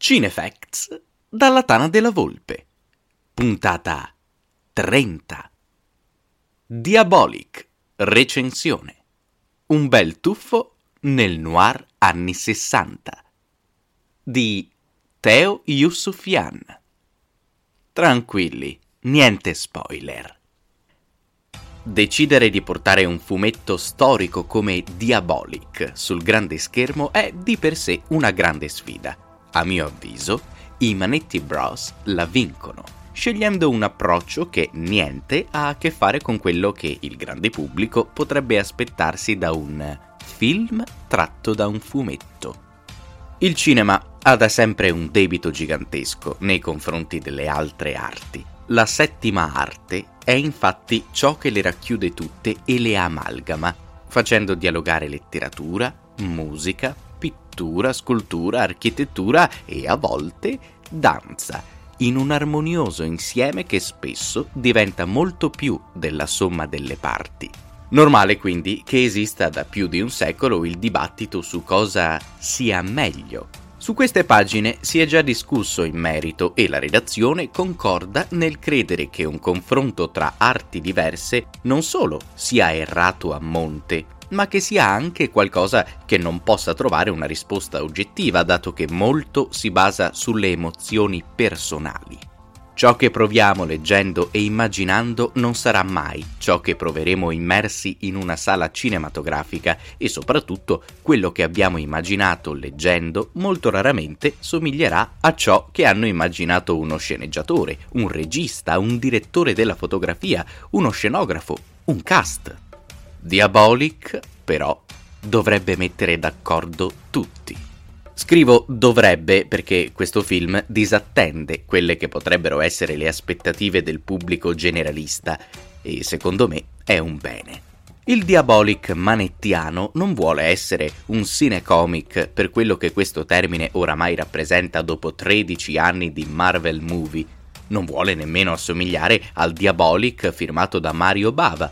Cinefacts dalla Tana della Volpe. Puntata 30. Diabolic. Recensione. Un bel tuffo nel noir anni 60 di Teo Yusufian. Tranquilli, niente spoiler. Decidere di portare un fumetto storico come Diabolic sul grande schermo è di per sé una grande sfida. A mio avviso, i Manetti Bros la vincono, scegliendo un approccio che niente ha a che fare con quello che il grande pubblico potrebbe aspettarsi da un film tratto da un fumetto. Il cinema ha da sempre un debito gigantesco nei confronti delle altre arti. La settima arte è infatti ciò che le racchiude tutte e le amalgama, facendo dialogare letteratura, musica, pittura, scultura, architettura e a volte danza, in un armonioso insieme che spesso diventa molto più della somma delle parti. Normale quindi che esista da più di un secolo il dibattito su cosa sia meglio. Su queste pagine si è già discusso in merito e la redazione concorda nel credere che un confronto tra arti diverse non solo sia errato a monte, ma che sia anche qualcosa che non possa trovare una risposta oggettiva, dato che molto si basa sulle emozioni personali. Ciò che proviamo leggendo e immaginando non sarà mai ciò che proveremo immersi in una sala cinematografica e soprattutto quello che abbiamo immaginato leggendo molto raramente somiglierà a ciò che hanno immaginato uno sceneggiatore, un regista, un direttore della fotografia, uno scenografo, un cast. Diabolic, però, dovrebbe mettere d'accordo tutti. Scrivo dovrebbe perché questo film disattende quelle che potrebbero essere le aspettative del pubblico generalista e secondo me è un bene. Il Diabolic manettiano non vuole essere un cinecomic per quello che questo termine oramai rappresenta dopo 13 anni di Marvel movie. Non vuole nemmeno assomigliare al Diabolic firmato da Mario Bava.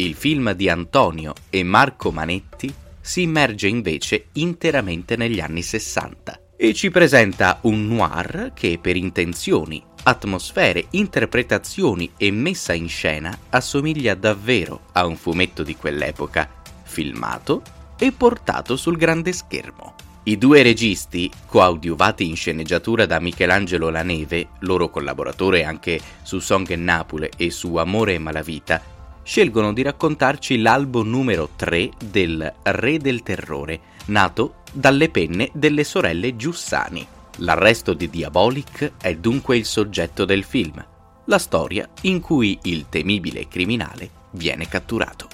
Il film di Antonio e Marco Manetti si immerge invece interamente negli anni 60 e ci presenta un noir che per intenzioni, atmosfere, interpretazioni e messa in scena assomiglia davvero a un fumetto di quell'epoca, filmato e portato sul grande schermo. I due registi, coadiuvati in sceneggiatura da Michelangelo Laneve, loro collaboratore anche su Song e Napole e su Amore e Malavita, scelgono di raccontarci l'albo numero 3 del Re del Terrore, nato dalle penne delle sorelle Giussani. L'arresto di Diabolic è dunque il soggetto del film, la storia in cui il temibile criminale viene catturato.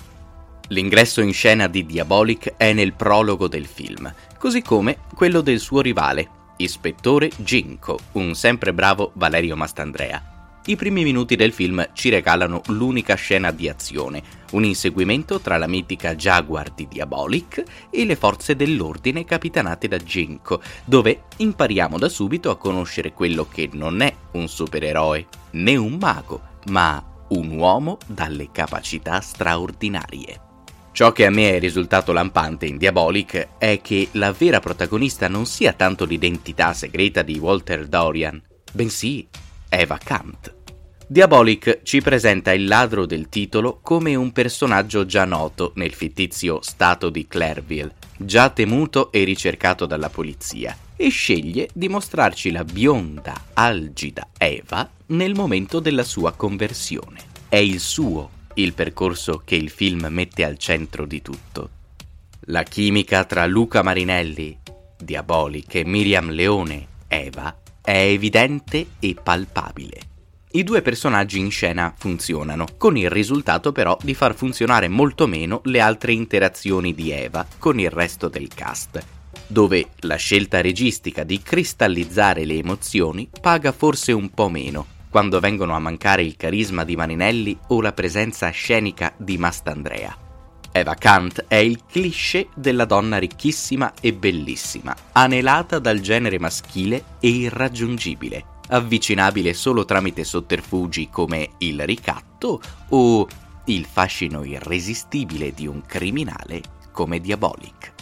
L'ingresso in scena di Diabolic è nel prologo del film, così come quello del suo rivale, ispettore Ginko, un sempre bravo Valerio Mastandrea i primi minuti del film ci regalano l'unica scena di azione, un inseguimento tra la mitica Jaguar di Diabolic e le forze dell'ordine capitanate da Jinko, dove impariamo da subito a conoscere quello che non è un supereroe né un mago, ma un uomo dalle capacità straordinarie. Ciò che a me è risultato lampante in Diabolic è che la vera protagonista non sia tanto l'identità segreta di Walter Dorian, bensì Eva Kant. Diabolic ci presenta il ladro del titolo come un personaggio già noto nel fittizio stato di Clairville, già temuto e ricercato dalla polizia, e sceglie di mostrarci la bionda, algida Eva nel momento della sua conversione. È il suo il percorso che il film mette al centro di tutto. La chimica tra Luca Marinelli, Diabolic e Miriam Leone, Eva, è evidente e palpabile. I due personaggi in scena funzionano, con il risultato però di far funzionare molto meno le altre interazioni di Eva con il resto del cast, dove la scelta registica di cristallizzare le emozioni paga forse un po' meno, quando vengono a mancare il carisma di Maninelli o la presenza scenica di Mastandrea. Eva Kant è il cliché della donna ricchissima e bellissima, anelata dal genere maschile e irraggiungibile, avvicinabile solo tramite sotterfugi come il ricatto o il fascino irresistibile di un criminale come Diabolic.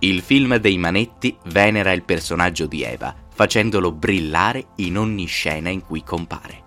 Il film dei Manetti venera il personaggio di Eva, facendolo brillare in ogni scena in cui compare.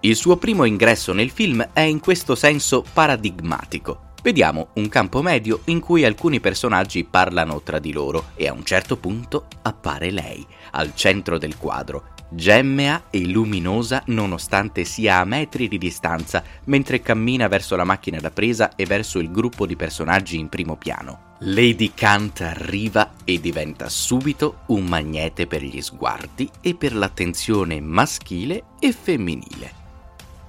Il suo primo ingresso nel film è in questo senso paradigmatico. Vediamo un campo medio in cui alcuni personaggi parlano tra di loro e a un certo punto appare lei, al centro del quadro, gemmea e luminosa nonostante sia a metri di distanza mentre cammina verso la macchina da presa e verso il gruppo di personaggi in primo piano. Lady Kant arriva e diventa subito un magnete per gli sguardi e per l'attenzione maschile e femminile.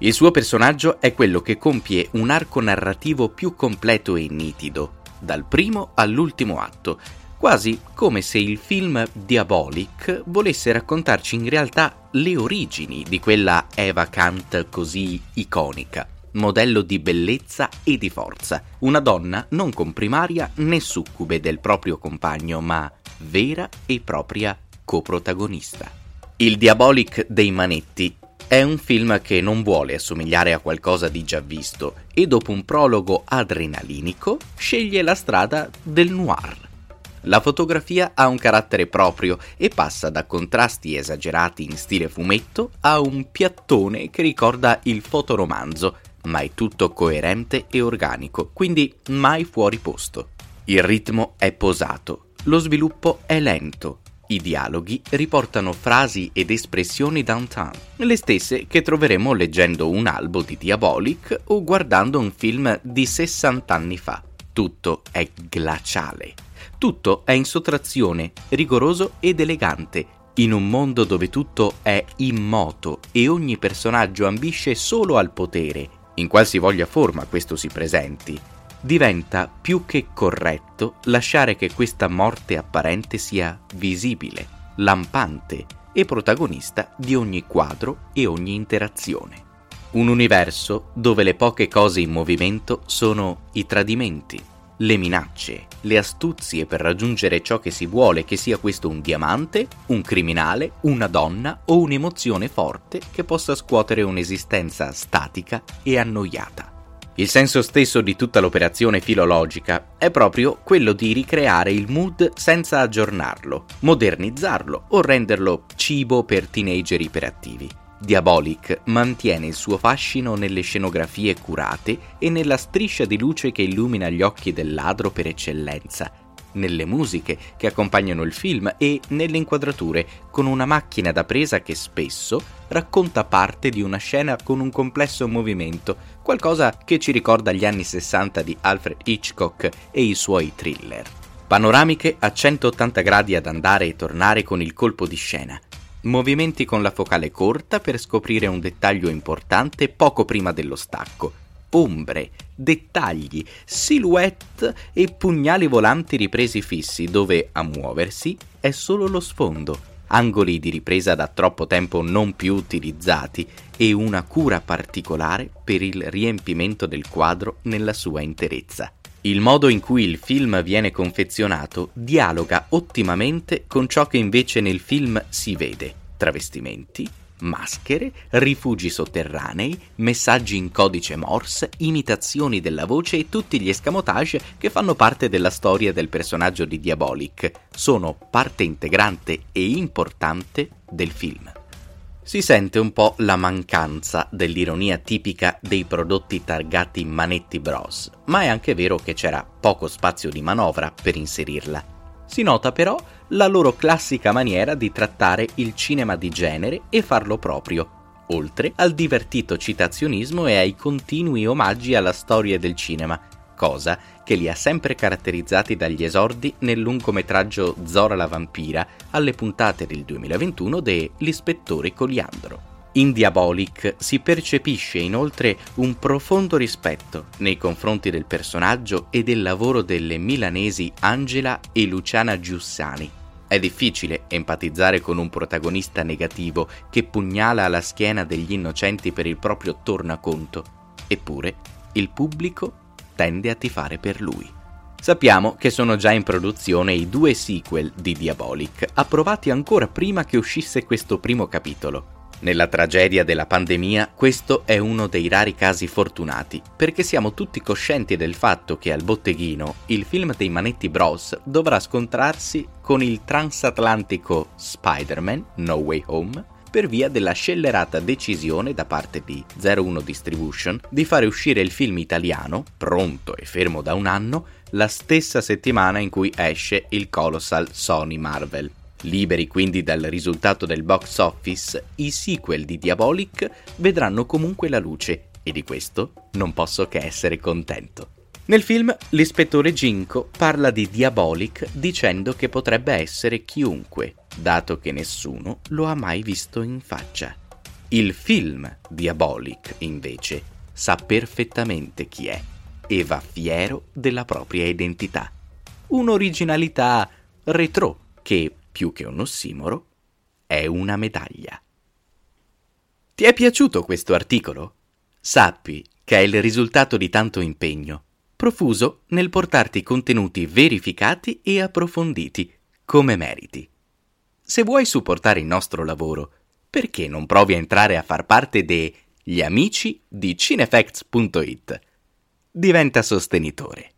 Il suo personaggio è quello che compie un arco narrativo più completo e nitido, dal primo all'ultimo atto, quasi come se il film Diabolic volesse raccontarci in realtà le origini di quella Eva Kant così iconica, modello di bellezza e di forza, una donna non comprimaria né succube del proprio compagno, ma vera e propria coprotagonista. Il Diabolic dei Manetti è un film che non vuole assomigliare a qualcosa di già visto e dopo un prologo adrenalinico sceglie la strada del noir la fotografia ha un carattere proprio e passa da contrasti esagerati in stile fumetto a un piattone che ricorda il fotoromanzo, ma è tutto coerente e organico, quindi mai fuori posto. Il ritmo è posato, lo sviluppo è lento, i dialoghi riportano frasi ed espressioni downtown, le stesse che troveremo leggendo un albo di Diabolic o guardando un film di 60 anni fa. Tutto è glaciale. Tutto è in sottrazione, rigoroso ed elegante, in un mondo dove tutto è immoto e ogni personaggio ambisce solo al potere, in qualsivoglia forma questo si presenti, diventa più che corretto lasciare che questa morte apparente sia visibile, lampante e protagonista di ogni quadro e ogni interazione. Un universo dove le poche cose in movimento sono i tradimenti, le minacce, le astuzie per raggiungere ciò che si vuole, che sia questo un diamante, un criminale, una donna o un'emozione forte che possa scuotere un'esistenza statica e annoiata. Il senso stesso di tutta l'operazione filologica è proprio quello di ricreare il mood senza aggiornarlo, modernizzarlo o renderlo cibo per teenager iperattivi. Diabolic mantiene il suo fascino nelle scenografie curate e nella striscia di luce che illumina gli occhi del ladro per eccellenza, nelle musiche che accompagnano il film e nelle inquadrature, con una macchina da presa che spesso racconta parte di una scena con un complesso movimento, qualcosa che ci ricorda gli anni 60 di Alfred Hitchcock e i suoi thriller. Panoramiche a 180 gradi ad andare e tornare con il colpo di scena, movimenti con la focale corta per scoprire un dettaglio importante poco prima dello stacco, ombre, dettagli, silhouette e pugnali volanti ripresi fissi dove a muoversi è solo lo sfondo, angoli di ripresa da troppo tempo non più utilizzati e una cura particolare per il riempimento del quadro nella sua interezza. Il modo in cui il film viene confezionato dialoga ottimamente con ciò che invece nel film si vede. Travestimenti, maschere, rifugi sotterranei, messaggi in codice Morse, imitazioni della voce e tutti gli escamotage che fanno parte della storia del personaggio di Diabolic sono parte integrante e importante del film si sente un po' la mancanza dell'ironia tipica dei prodotti targati Manetti Bros, ma è anche vero che c'era poco spazio di manovra per inserirla. Si nota però la loro classica maniera di trattare il cinema di genere e farlo proprio, oltre al divertito citazionismo e ai continui omaggi alla storia del cinema, cosa che li ha sempre caratterizzati dagli esordi nel lungometraggio Zora la vampira alle puntate del 2021 de L'ispettore Coliandro. In Diabolic si percepisce inoltre un profondo rispetto nei confronti del personaggio e del lavoro delle milanesi Angela e Luciana Giussani. È difficile empatizzare con un protagonista negativo che pugnala alla schiena degli innocenti per il proprio tornaconto. Eppure, il pubblico tende a tifare per lui. Sappiamo che sono già in produzione i due sequel di Diabolic, approvati ancora prima che uscisse questo primo capitolo. Nella tragedia della pandemia questo è uno dei rari casi fortunati, perché siamo tutti coscienti del fatto che al botteghino il film dei Manetti Bros dovrà scontrarsi con il transatlantico Spider-Man No Way Home per via della scellerata decisione da parte di 01 Distribution di fare uscire il film italiano, pronto e fermo da un anno, la stessa settimana in cui esce il colossal Sony Marvel. Liberi quindi dal risultato del box office, i sequel di Diabolic vedranno comunque la luce e di questo non posso che essere contento. Nel film l'ispettore Ginko parla di Diabolic dicendo che potrebbe essere chiunque, dato che nessuno lo ha mai visto in faccia. Il film Diabolic, invece, sa perfettamente chi è e va fiero della propria identità. Un'originalità retro che più che un ossimoro, è una medaglia. Ti è piaciuto questo articolo? Sappi che è il risultato di tanto impegno, profuso nel portarti contenuti verificati e approfonditi, come meriti. Se vuoi supportare il nostro lavoro, perché non provi a entrare a far parte degli amici di cinefacts.it? Diventa sostenitore.